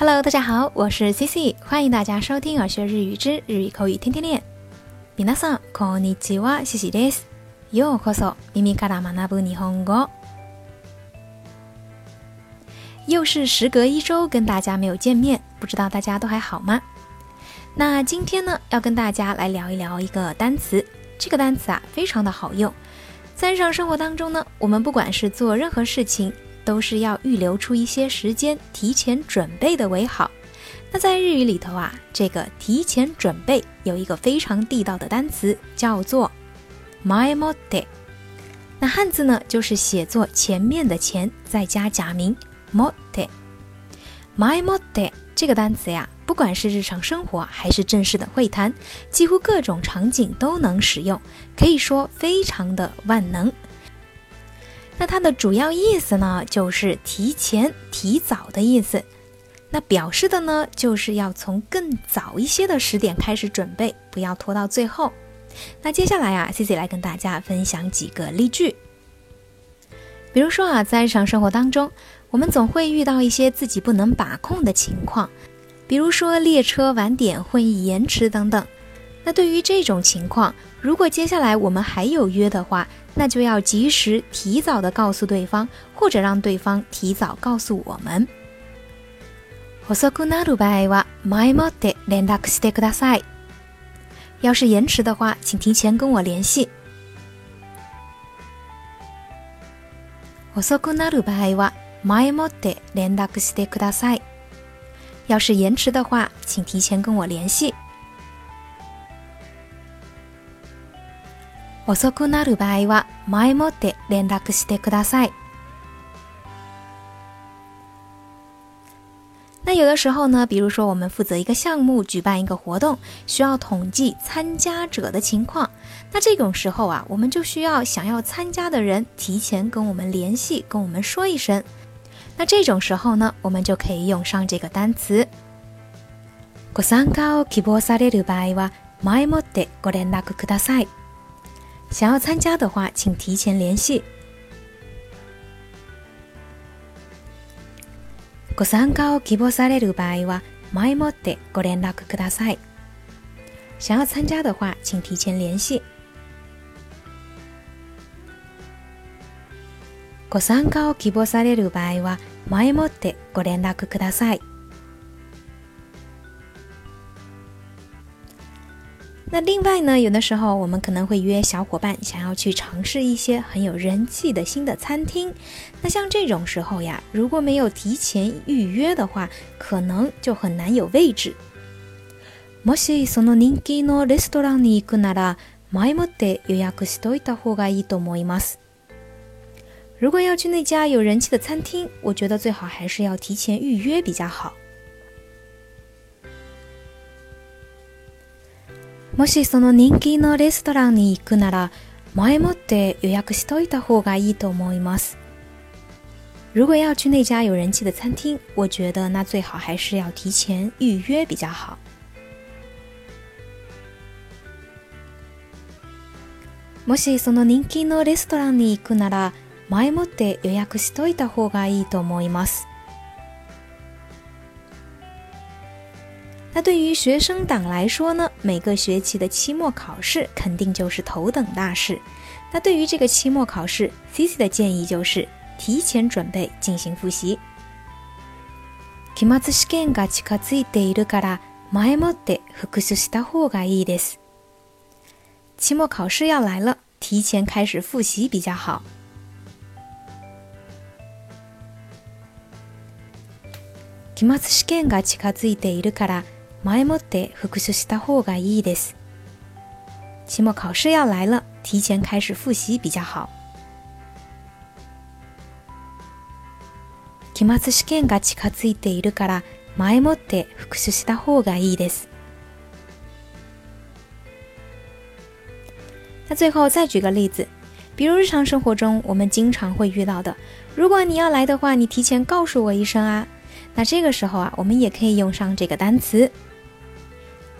Hello，大家好，我是 C C，欢迎大家收听《耳学日语之日语口语天天练》。ビさんこんにちは、シシです。よこそミミカラマナブニホン又是时隔一周跟大家没有见面，不知道大家都还好吗？那今天呢，要跟大家来聊一聊一个单词。这个单词啊，非常的好用，在日常生活当中呢，我们不管是做任何事情。都是要预留出一些时间提前准备的为好。那在日语里头啊，这个提前准备有一个非常地道的单词叫做 “my t e 那汉字呢就是写作前面的“前”再加假名“ m o t e my t e 这个单词呀，不管是日常生活还是正式的会谈，几乎各种场景都能使用，可以说非常的万能。那它的主要意思呢，就是提前、提早的意思。那表示的呢，就是要从更早一些的时点开始准备，不要拖到最后。那接下来啊，Cici 来跟大家分享几个例句。比如说啊，在日常生活当中，我们总会遇到一些自己不能把控的情况，比如说列车晚点、会议延迟等等。那对于这种情况，如果接下来我们还有约的话，那就要及时、提早的告诉对方，或者让对方提早告诉我们。要是延迟的话，请提前跟我联系。要是延迟的话，请提前跟我联系。遅くなる場合は前もって連絡してください。那有的时候呢，比如说我们负责一个项目，举办一个活动，需要统计参加者的情况。那这种时候啊，我们就需要想要参加的人提前跟我们联系，跟我们说一声。那这种时候呢，我们就可以用上这个单词。ご参加を希望される場合は前もってご連絡ください。想要参加的话，请提前联系。ご参加を希望される場合は、前もってご連絡ください。想要参加的话，请提前联系。ご参加を希望される場合は、前もってご連絡ください。那另外呢，有的时候我们可能会约小伙伴，想要去尝试一些很有人气的新的餐厅。那像这种时候呀，如果没有提前预约的话，可能就很难有位置。如果要去那家有人气的餐厅，我觉得最好还是要提前预约比较好。もしその人気のレストランに行くなら、前もって予約しといた方がいいと思います。如果要去那家有人气的餐厅，我觉得那最好还是要提前预约比较好。もしその人気のレストランに行くなら、前もって予約しといた方がいいと思います。那对于学生党来说呢？每个学期的期末考试肯定就是头等大事。那对于这个期末考试 c i s i 的建议就是提前准备，进行复习。期末考试要来了，提前开始复习比较好。期末試験が近づいているから。前もって復習した方がいいです。期末考试要来了，提前开始复习比较好。期末試験が近づいているから前もって復習した方がいいです。那最后再举个例子，比如日常生活中我们经常会遇到的。如果你要来的话，你提前告诉我一声啊。那这个时候啊，我们也可以用上这个单词。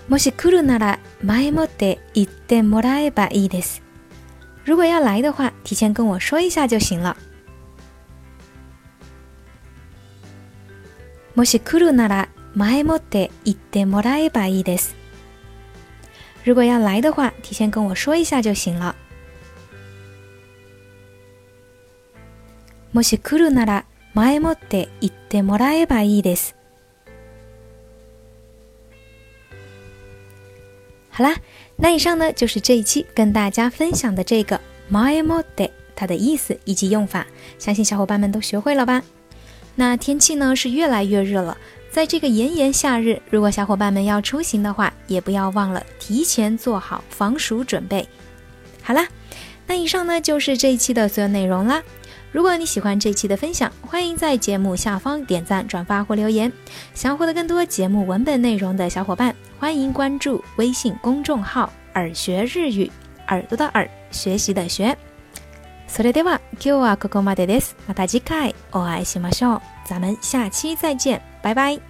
もし来るなら前もって言ってもらえばいいです。如果要来的话，提前跟我说一下就行了。もし来るなら前もって言ってもらえばいいです。如果要来的话，提前跟我说一下就行了。もし来るなら前もって言ってもらえばいいです。好啦，那以上呢就是这一期跟大家分享的这个 mai modo，它的意思以及用法，相信小伙伴们都学会了吧？那天气呢是越来越热了，在这个炎炎夏日，如果小伙伴们要出行的话，也不要忘了提前做好防暑准备。好啦，那以上呢就是这一期的所有内容啦。如果你喜欢这一期的分享，欢迎在节目下方点赞、转发或留言。想获得更多节目文本内容的小伙伴。欢迎关注微信公众号“耳学日语”，耳朵的耳，学习的学。それでは、今日はここまでです。また次回お会いしましょう。咱们下期再见，拜拜。